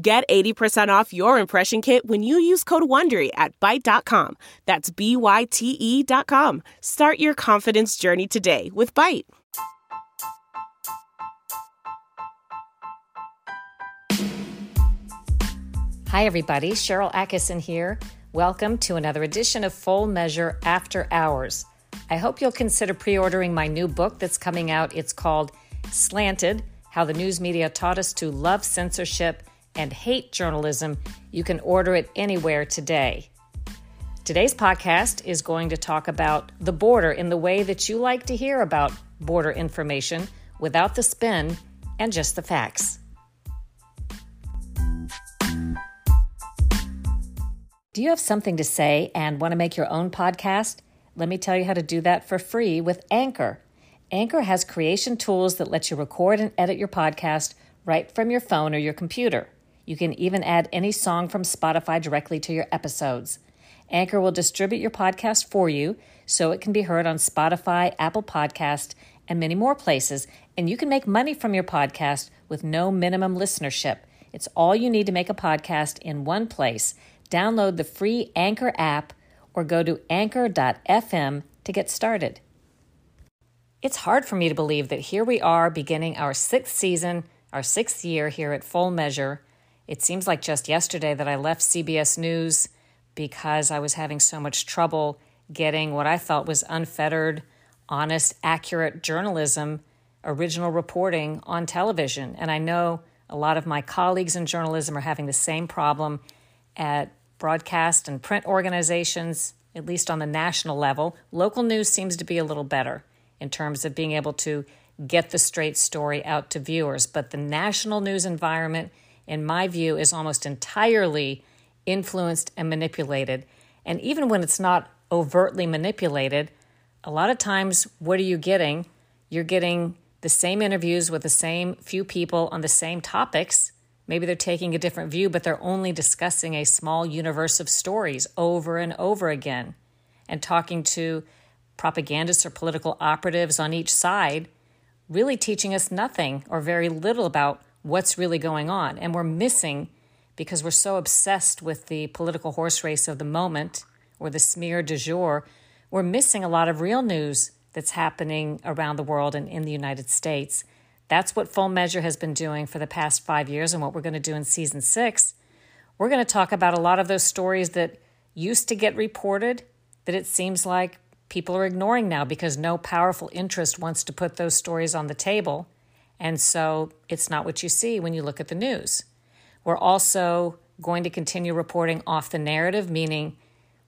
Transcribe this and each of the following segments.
Get 80% off your impression kit when you use code WONDERY at Byte.com. That's B-Y-T-E dot com. Start your confidence journey today with Byte. Hi, everybody. Sharyl Attkisson here. Welcome to another edition of Full Measure After Hours. I hope you'll consider pre ordering my new book that's coming out. It's called Slanted How the News Media Taught Us to Love Censorship and Hate Journalism. You can order it anywhere today. Today's podcast is going to talk about the border in the way that you like to hear about border information without the spin and just the facts. Do you have something to say and want to make your own podcast? Let me tell you how to do that for free with Anchor. Anchor has creation tools that let you record and edit your podcast right from your phone or your computer. You can even add any song from Spotify directly to your episodes. Anchor will distribute your podcast for you so it can be heard on Spotify, Apple Podcast, and many more places, and you can make money from your podcast with no minimum listenership. It's all you need to make a podcast in one place download the free Anchor app or go to anchor.fm to get started. It's hard for me to believe that here we are beginning our sixth season, our sixth year here at Full Measure. It seems like just yesterday that I left CBS News because I was having so much trouble getting what I thought was unfettered, honest, accurate journalism, original reporting on television. And I know a lot of my colleagues in journalism are having the same problem at broadcast and print organizations, at least on the national level. Local news seems to be a little better in terms of being able to get the straight story out to viewers. But the national news environment, in my view, is almost entirely influenced and manipulated. And even when it's not overtly manipulated, a lot of times, what are you getting? You're getting the same interviews with the same few people on the same topics Maybe they're taking a different view, but they're only discussing a small universe of stories over and over again and talking to propagandists or political operatives on each side, really teaching us nothing or very little about what's really going on. And we're missing, because we're so obsessed with the political horse race of the moment or the smear du jour, we're missing a lot of real news that's happening around the world and in the United States. That's what Full Measure has been doing for the past five years and what we're going to do in season six. We're going to talk about a lot of those stories that used to get reported that it seems like people are ignoring now because no powerful interest wants to put those stories on the table. And so it's not what you see when you look at the news. We're also going to continue reporting off the narrative, meaning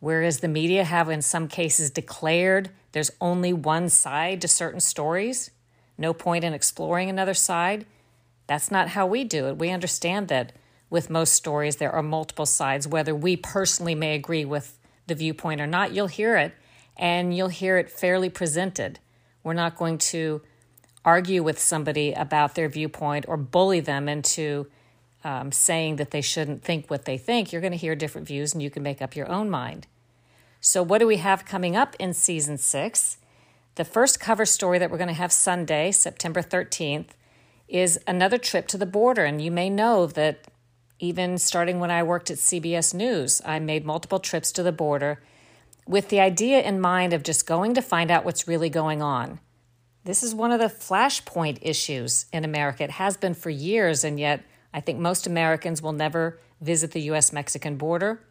whereas the media have in some cases declared there's only one side to certain stories, no point in exploring another side. That's not how we do it. We understand that with most stories, there are multiple sides. Whether we personally may agree with the viewpoint or not, you'll hear it, and you'll hear it fairly presented. We're not going to argue with somebody about their viewpoint or bully them into um, saying that they shouldn't think what they think. You're going to hear different views and you can make up your own mind. So, what do we have coming up in season six? The first cover story that we're going to have Sunday, September 13th, is another trip to the border. And you may know that even starting when I worked at CBS News, I made multiple trips to the border with the idea in mind of just going to find out what's really going on. This is one of the flashpoint issues in America. It has been for years, and yet I think most Americans will never visit the US Mexican border.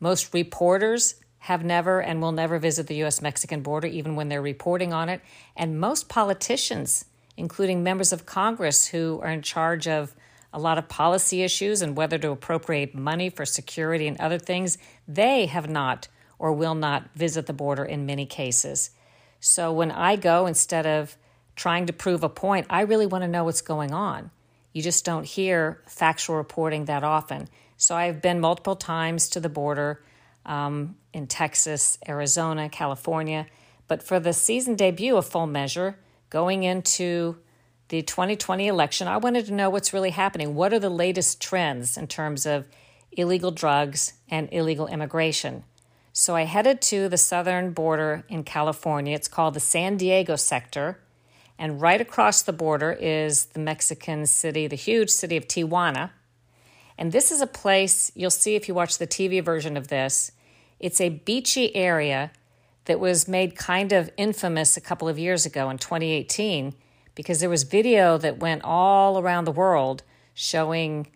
Most reporters have never and will never visit the US Mexican border, even when they're reporting on it. And most politicians, including members of Congress who are in charge of a lot of policy issues and whether to appropriate money for security and other things, they have not or will not visit the border in many cases. So when I go, instead of trying to prove a point, I really want to know what's going on. you just don't hear factual reporting that often. So I've been multiple times to the border um, in Texas, Arizona, California. But for the season debut of Full Measure, going into the 2020 election, I wanted to know what's really happening. What are the latest trends in terms of illegal drugs and illegal immigration? So I headed to the southern border in California. It's called the San Diego sector. And right across the border is the Mexican city, the huge city of Tijuana. And this is a place you'll see if you watch the TV version of this. It's a beachy area that was made kind of infamous a couple of years ago in 2018 because there was video that went all around the world showing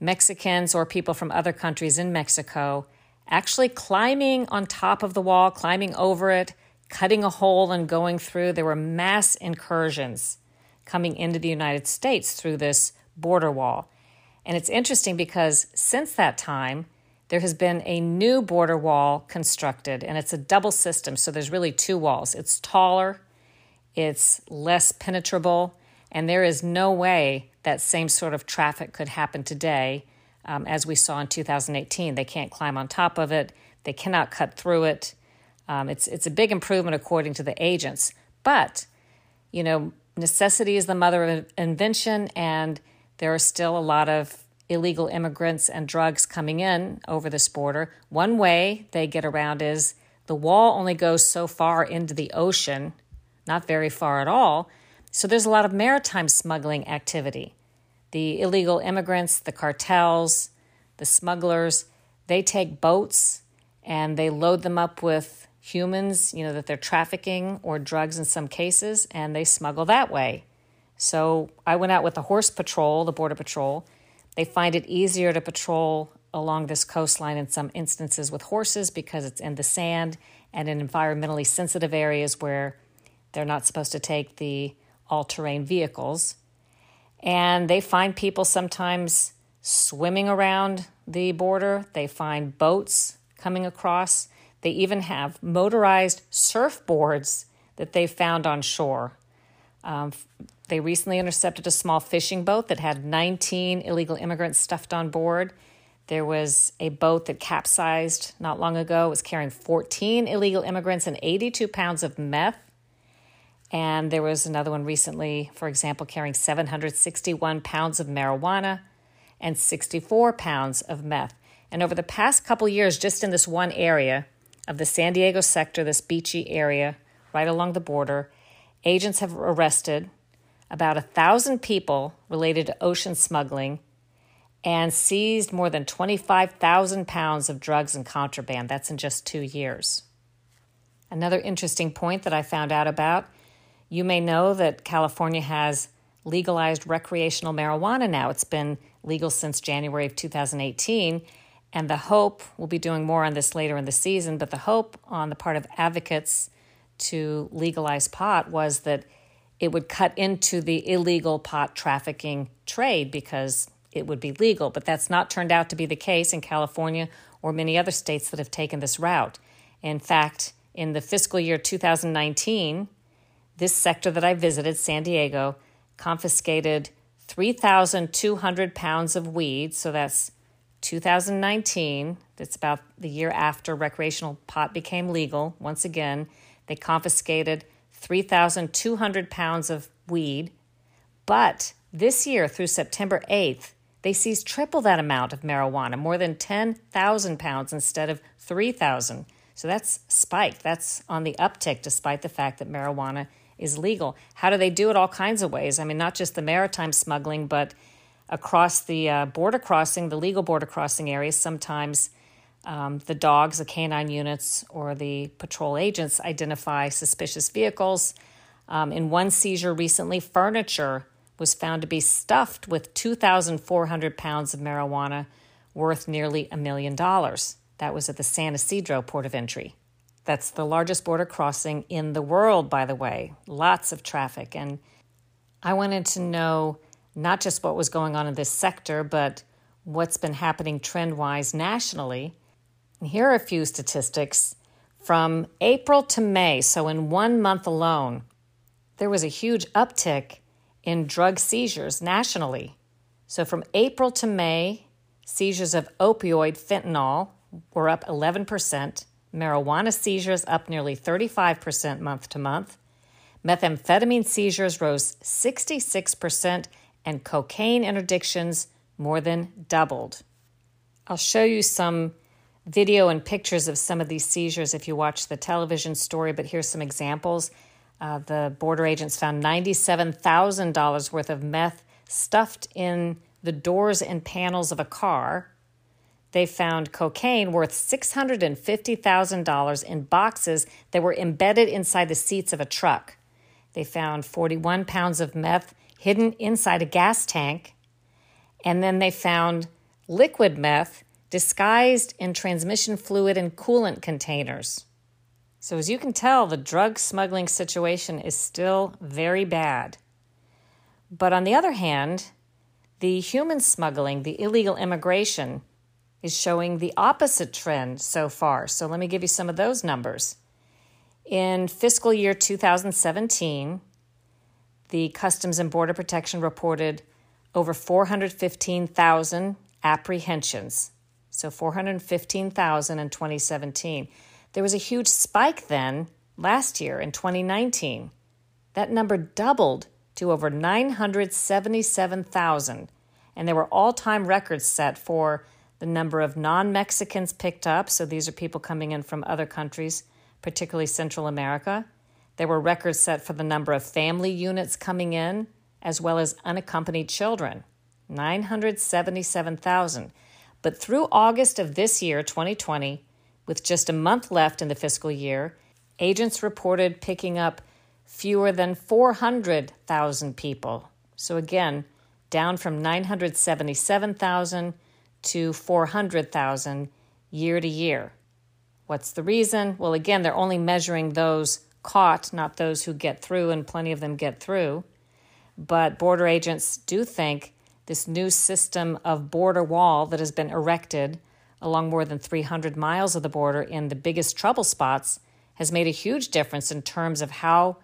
Mexicans or people from other countries in Mexico actually climbing on top of the wall, climbing over it, cutting a hole and going through. There were mass incursions coming into the United States through this border wall. And it's interesting because since that time, there has been a new border wall constructed, and it's a double system. So there's really two walls. It's taller, it's less penetrable, and there is no way that same sort of traffic could happen today um, as we saw in 2018. They can't climb on top of it, they cannot cut through it. Um, it's, it's a big improvement according to the agents. But, you know, necessity is the mother of invention, and there are still a lot of illegal immigrants and drugs coming in over this border. One way they get around is the wall only goes so far into the ocean, not very far at all. So there's a lot of maritime smuggling activity. The illegal immigrants, the cartels, the smugglers, they take boats and they load them up with humans, you know, that they're trafficking or drugs in some cases, and they smuggle that way. So I went out with the horse patrol, the border patrol. They find it easier to patrol along this coastline in some instances with horses because it's in the sand and in environmentally sensitive areas where they're not supposed to take the all terrain vehicles. And they find people sometimes swimming around the border, they find boats coming across. They even have motorized surfboards that they found on shore. Um, they recently intercepted a small fishing boat that had 19 illegal immigrants stuffed on board. There was a boat that capsized not long ago. It was carrying 14 illegal immigrants and 82 pounds of meth. And there was another one recently, for example, carrying 761 pounds of marijuana and 64 pounds of meth. And over the past couple years, just in this one area of the San Diego sector, this beachy area right along the border, agents have arrested about a thousand people related to ocean smuggling and seized more than 25,000 pounds of drugs and contraband. That's in just two years. Another interesting point that I found out about you may know that California has legalized recreational marijuana now. It's been legal since January of 2018. And the hope, we'll be doing more on this later in the season, but the hope on the part of advocates to legalize pot was that it would cut into the illegal pot trafficking trade because it would be legal. But that's not turned out to be the case in California or many other states that have taken this route. In fact, in the fiscal year 2019, this sector that I visited, San Diego, confiscated 3,200 pounds of weed. So that's 2019. That's about the year after recreational pot became legal. Once again, they confiscated 3,200 pounds of weed. But this year, through September 8th, they seized triple that amount of marijuana, more than 10,000 pounds instead of 3,000. So that's spiked. That's on the uptick, despite the fact that marijuana is legal. How do they do it? All kinds of ways. I mean, not just the maritime smuggling, but across the uh, border crossing, the legal border crossing areas, sometimes um, the dogs, the canine units, or the patrol agents identify suspicious vehicles. Um, in one seizure recently, furniture was found to be stuffed with 2,400 pounds of marijuana worth nearly a million dollars. That was at the San Ysidro port of entry. That's the largest border crossing in the world, by the way. Lots of traffic. And I wanted to know not just what was going on in this sector, but what's been happening trend wise nationally here are a few statistics. From April to May, so in one month alone, there was a huge uptick in drug seizures nationally. So from April to May, seizures of opioid fentanyl were up 11%, marijuana seizures up nearly 35% month to month, methamphetamine seizures rose 66%, and cocaine interdictions more than doubled. I'll show you some video and pictures of some of these seizures if you watch the television story, but here's some examples. Uh, the border agents found $97,000 worth of meth stuffed in the doors and panels of a car. They found cocaine worth $650,000 in boxes that were embedded inside the seats of a truck. They found 41 pounds of meth hidden inside a gas tank. And then they found liquid meth disguised in transmission fluid and coolant containers. So, as you can tell, the drug smuggling situation is still very bad. But on the other hand, the human smuggling, the illegal immigration, is showing the opposite trend so far. So, let me give you some of those numbers. In fiscal year 2017, the Customs and Border Protection reported over 415,000 apprehensions. So 415,000 in 2017. There was a huge spike then last year in 2019. That number doubled to over 977,000, and there were all time records set for the number of non Mexicans picked up. So these are people coming in from other countries, particularly Central America. There were records set for the number of family units coming in, as well as unaccompanied children 977,000. But through August of this year, 2020, with just a month left in the fiscal year, agents reported picking up fewer than 400,000 people. So again, down from 977,000 to 400,000 year to year. What's the reason? Well, again, they're only measuring those caught, not those who get through, and plenty of them get through. But border agents do think this new system of border wall that has been erected along more than 300 miles of the border in the biggest trouble spots has made a huge difference in terms of how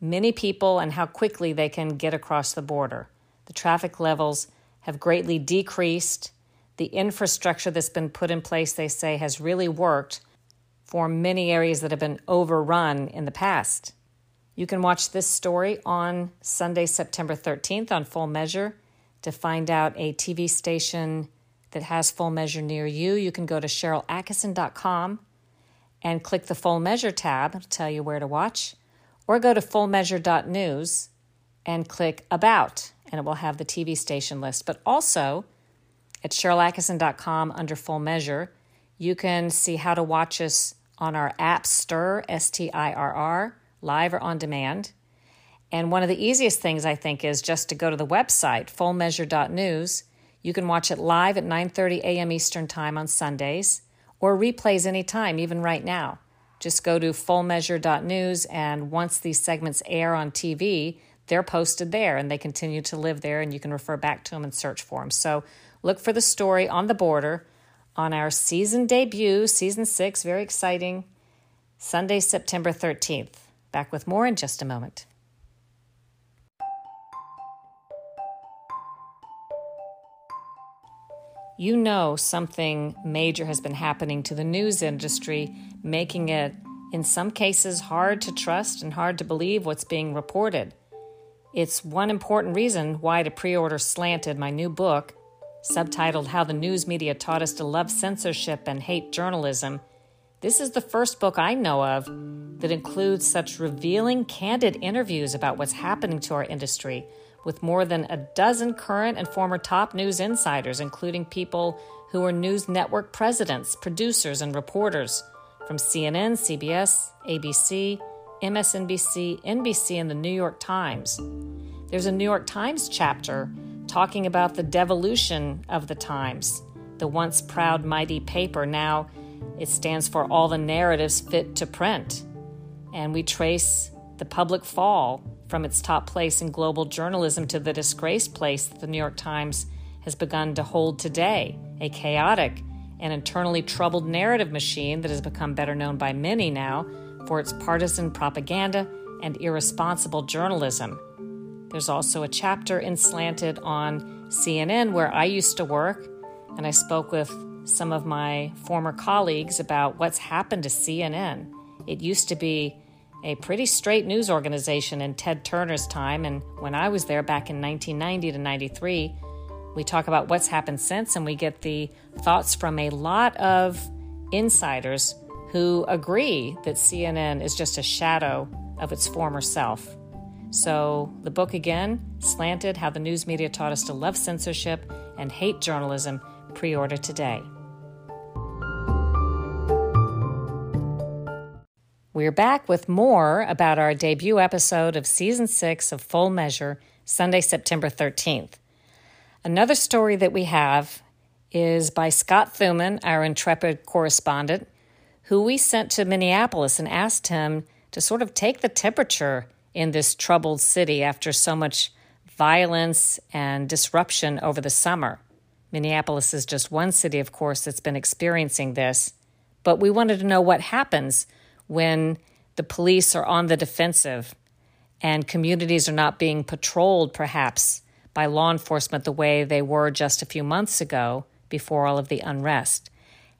many people and how quickly they can get across the border. The traffic levels have greatly decreased. The infrastructure that's been put in place, they say, has really worked for many areas that have been overrun in the past. You can watch this story on Sunday, September 13th on Full Measure. To find out a TV station that has Full Measure near you, you can go to SharylAttkisson.com and click the Full Measure tab. It'll tell you where to watch. Or go to fullmeasure.news and click About, and it will have the TV station list. But also at SharylAttkisson.com under Full Measure, you can see how to watch us on our app Stirr, S T I R R, live or on demand. And one of the easiest things I think is just to go to the website fullmeasure.news. You can watch it live at 9:30 a.m. Eastern Time on Sundays or replays anytime even right now. Just go to fullmeasure.news and once these segments air on TV, they're posted there and they continue to live there and you can refer back to them and search for them. So look for the story on the border on our season debut, season 6, very exciting, Sunday, September 13th. Back with more in just a moment. you know something major has been happening to the news industry, making it, in some cases, hard to trust and hard to believe what's being reported. It's one important reason why to pre order Slanted, my new book, subtitled How the News Media Taught Us to Love Censorship and Hate Journalism. This is the first book I know of that includes such revealing, candid interviews about what's happening to our industry with more than a dozen current and former top news insiders, including people who were news network presidents, producers, and reporters from CNN, CBS, ABC, MSNBC, NBC, and the New York Times. There's a New York Times chapter talking about the devolution of the Times, the once proud, mighty paper. Now it stands for all the narratives fit to print. And we trace the public fall from its top place in global journalism to the disgraced place that the New York Times has begun to hold today a chaotic and internally troubled narrative machine that has become better known by many now for its partisan propaganda and irresponsible journalism. There's also a chapter in Slanted on CNN, where I used to work, and I spoke with some of my former colleagues about what's happened to CNN. It used to be a pretty straight news organization in Ted Turner's time, and when I was there back in 1990 to 93, we talk about what's happened since, and we get the thoughts from a lot of insiders who agree that CNN is just a shadow of its former self. So, the book again, Slanted How the News Media Taught Us to Love Censorship and Hate Journalism, pre order today. We're back with more about our debut episode of season six of Full Measure, Sunday, September 13th. Another story that we have is by Scott Thuman, our intrepid correspondent, who we sent to Minneapolis and asked him to sort of take the temperature in this troubled city after so much violence and disruption over the summer. Minneapolis is just one city, of course, that's been experiencing this. But we wanted to know what happens when the police are on the defensive and communities are not being patrolled, perhaps, by law enforcement the way they were just a few months ago before all of the unrest.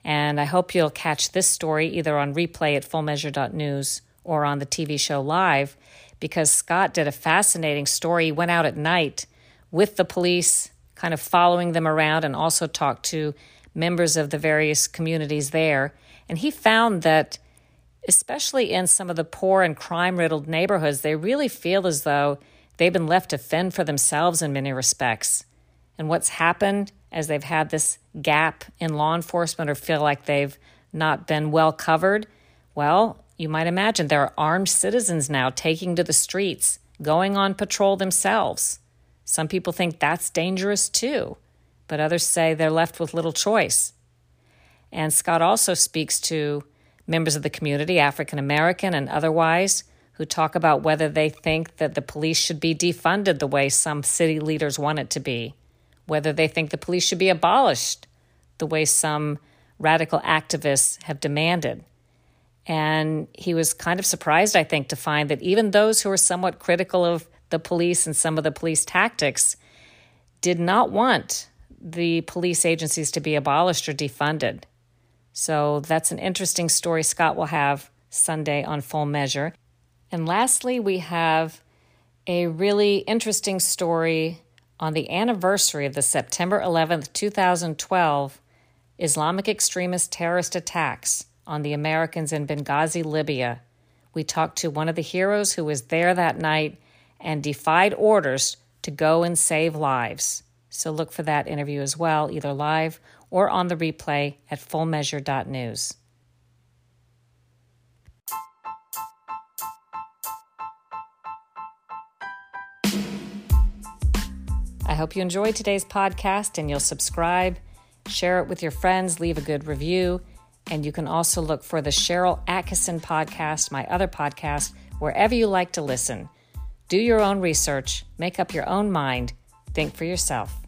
And I hope you'll catch this story either on replay at fullmeasure.news or on the TV show live because Scott did a fascinating story. He went out at night with the police, kind of following them around, and also talked to members of the various communities there. And he found that, especially in some of the poor and crime riddled neighborhoods, they really feel as though they've been left to fend for themselves in many respects. And what's happened as they've had this gap in law enforcement or feel like they've not been well covered, well, you might imagine there are armed citizens now taking to the streets, going on patrol themselves. Some people think that's dangerous too, but others say they're left with little choice. And Scott also speaks to members of the community, African American and otherwise, who talk about whether they think that the police should be defunded the way some city leaders want it to be, whether they think the police should be abolished the way some radical activists have demanded. And he was kind of surprised, I think, to find that even those who were somewhat critical of the police and some of the police tactics did not want the police agencies to be abolished or defunded. So that's an interesting story Scott will have Sunday on Full Measure. And lastly, we have a really interesting story on the anniversary of the September 11th, 2012 Islamic extremist terrorist attacks on the Americans in Benghazi, Libya. We talked to one of the heroes who was there that night and defied orders to go and save lives. So look for that interview as well, either live or on the replay at fullmeasure.news. I hope you enjoyed today's podcast and you'll subscribe, share it with your friends, leave a good review. And you can also look for the Sharyl Attkisson podcast, my other podcast, wherever you like to listen. Do your own research, make up your own mind, think for yourself.